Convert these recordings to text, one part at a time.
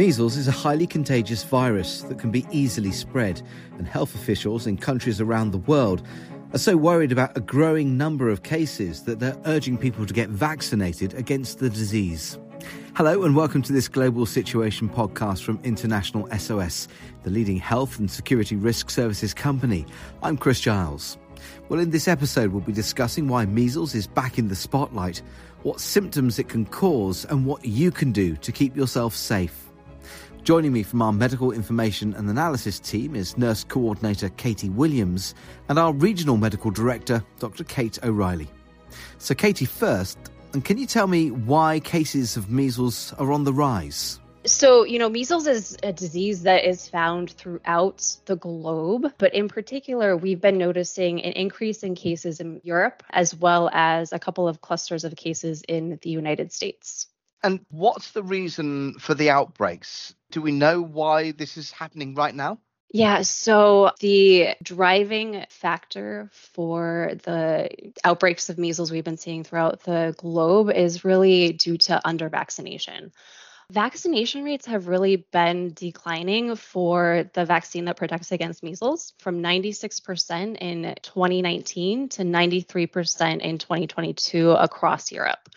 Measles is a highly contagious virus that can be easily spread, and health officials in countries around the world are so worried about a growing number of cases that they're urging people to get vaccinated against the disease. Hello, and welcome to this Global Situation podcast from International SOS, the leading health and security risk services company. I'm Chris Giles. Well, in this episode, we'll be discussing why measles is back in the spotlight, what symptoms it can cause, and what you can do to keep yourself safe. Joining me from our medical information and analysis team is nurse coordinator Katie Williams and our regional medical director, Dr. Kate O'Reilly. So, Katie, first, and can you tell me why cases of measles are on the rise? So, you know, measles is a disease that is found throughout the globe, but in particular, we've been noticing an increase in cases in Europe as well as a couple of clusters of cases in the United States. And what's the reason for the outbreaks? Do we know why this is happening right now? Yeah, so the driving factor for the outbreaks of measles we've been seeing throughout the globe is really due to under vaccination. Vaccination rates have really been declining for the vaccine that protects against measles from 96% in 2019 to 93% in 2022 across Europe.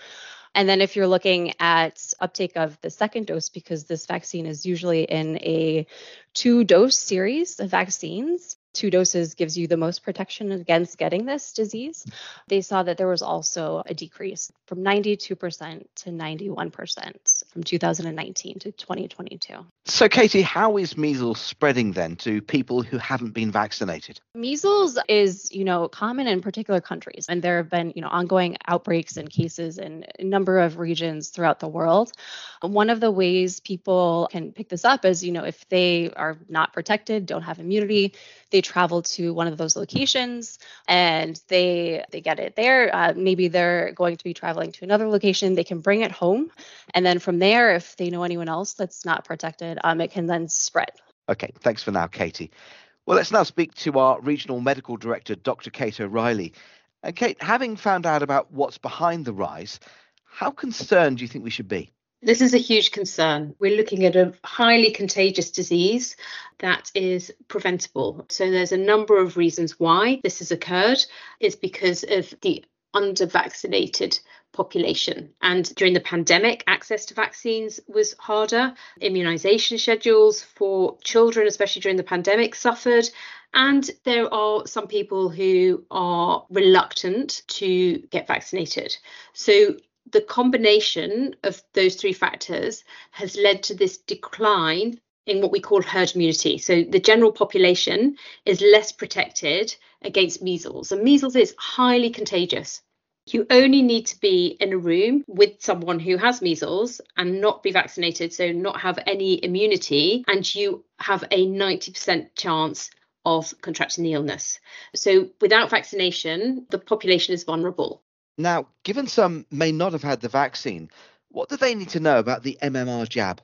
And then if you're looking at uptake of the second dose, because this vaccine is usually in a two dose series of vaccines, two doses gives you the most protection against getting this disease. They saw that there was also a decrease from 92% to 91% from 2019 to 2022. So, Katie, how is measles spreading then to people who haven't been vaccinated? Measles is, you know, common in particular countries, and there have been, you know, ongoing outbreaks and cases in a number of regions throughout the world. One of the ways people can pick this up is, you know, if they are not protected, don't have immunity, they travel to one of those locations and they they get it there. Uh, maybe they're going to be traveling to another location. They can bring it home, and then from there, if they know anyone else that's not protected, um, it can then spread. Okay, thanks for now, Katie. Well, let's now speak to our regional medical director, Dr. Kate O'Reilly. And Kate, having found out about what's behind the rise, how concerned do you think we should be? This is a huge concern. We're looking at a highly contagious disease that is preventable. So there's a number of reasons why this has occurred. It's because of the under vaccinated population. And during the pandemic, access to vaccines was harder. Immunization schedules for children, especially during the pandemic, suffered. And there are some people who are reluctant to get vaccinated. So the combination of those three factors has led to this decline in what we call herd immunity. So the general population is less protected against measles, and measles is highly contagious. You only need to be in a room with someone who has measles and not be vaccinated, so not have any immunity, and you have a 90% chance of contracting the illness. So without vaccination, the population is vulnerable. Now, given some may not have had the vaccine, what do they need to know about the MMR jab?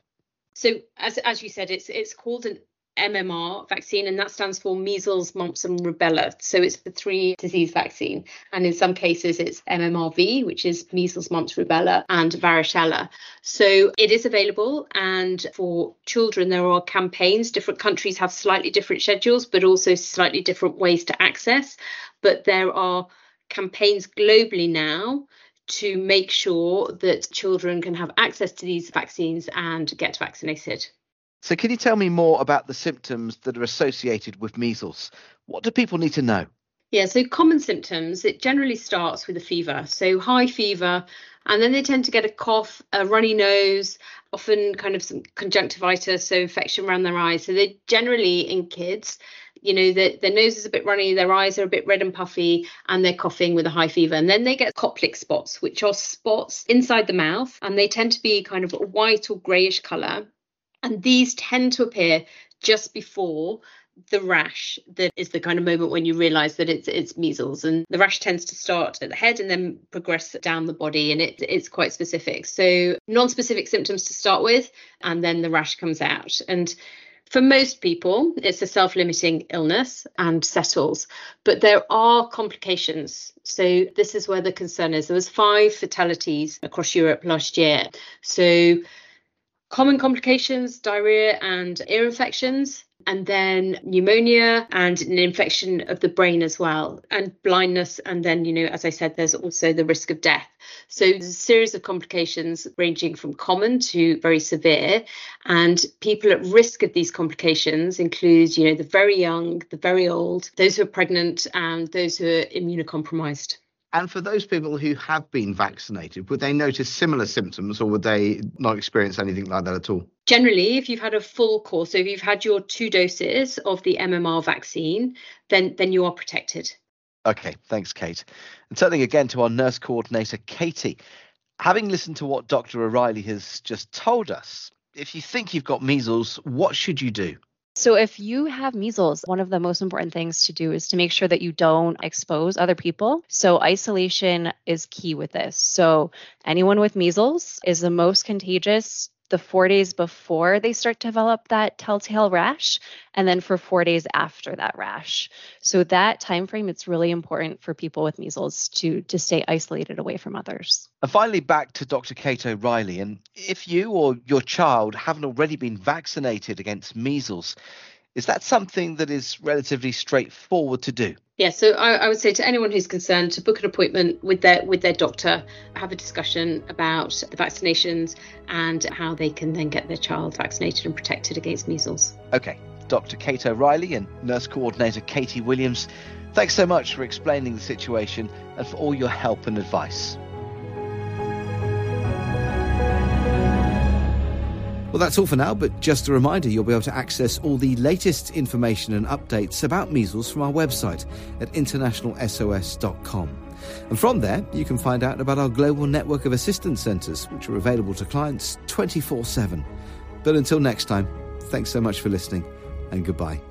So, as as you said, it's it's called an MMR vaccine, and that stands for measles, mumps, and rubella. So it's the three disease vaccine. And in some cases, it's MMRV, which is measles, mumps, rubella, and varicella. So it is available. And for children, there are campaigns. Different countries have slightly different schedules, but also slightly different ways to access. But there are campaigns globally now to make sure that children can have access to these vaccines and get vaccinated. So, can you tell me more about the symptoms that are associated with measles? What do people need to know? Yeah, so common symptoms, it generally starts with a fever. So, high fever, and then they tend to get a cough, a runny nose, often kind of some conjunctivitis, so infection around their eyes. So, they're generally in kids you know, the, their nose is a bit runny, their eyes are a bit red and puffy, and they're coughing with a high fever. And then they get Koplik spots, which are spots inside the mouth, and they tend to be kind of a white or greyish colour. And these tend to appear just before the rash that is the kind of moment when you realize that it's it's measles and the rash tends to start at the head and then progress down the body and it, it's quite specific so non-specific symptoms to start with and then the rash comes out and for most people, it's a self limiting illness and settles, but there are complications. So, this is where the concern is. There was five fatalities across Europe last year. So, Common complications, diarrhea and ear infections and then pneumonia and an infection of the brain as well, and blindness. And then, you know, as I said, there's also the risk of death. So there's a series of complications ranging from common to very severe. And people at risk of these complications include, you know, the very young, the very old, those who are pregnant, and those who are immunocompromised. And for those people who have been vaccinated, would they notice similar symptoms or would they not experience anything like that at all? Generally, if you've had a full course, so if you've had your two doses of the MMR vaccine, then then you are protected. Okay, thanks, Kate. And turning again to our nurse coordinator, Katie. Having listened to what Dr. O'Reilly has just told us, if you think you've got measles, what should you do? So, if you have measles, one of the most important things to do is to make sure that you don't expose other people. So, isolation is key with this. So, anyone with measles is the most contagious the four days before they start to develop that telltale rash and then for four days after that rash. So that time frame it's really important for people with measles to to stay isolated away from others. And finally back to dr kate o'reilly and if you or your child haven't already been vaccinated against measles is that something that is relatively straightforward to do yeah, so I, I, would say to anyone who's concerned to book an appointment with their with their doctor, have a discussion about the vaccinations and how they can then get their child vaccinated and protected against measles. Okay, Dr. Kate O'Reilly and nurse coordinator Katie Williams, thanks so much for explaining the situation and for all your help and advice. Well, that's all for now, but just a reminder you'll be able to access all the latest information and updates about measles from our website at internationalsos.com. And from there, you can find out about our global network of assistance centres, which are available to clients 24 7. But until next time, thanks so much for listening and goodbye.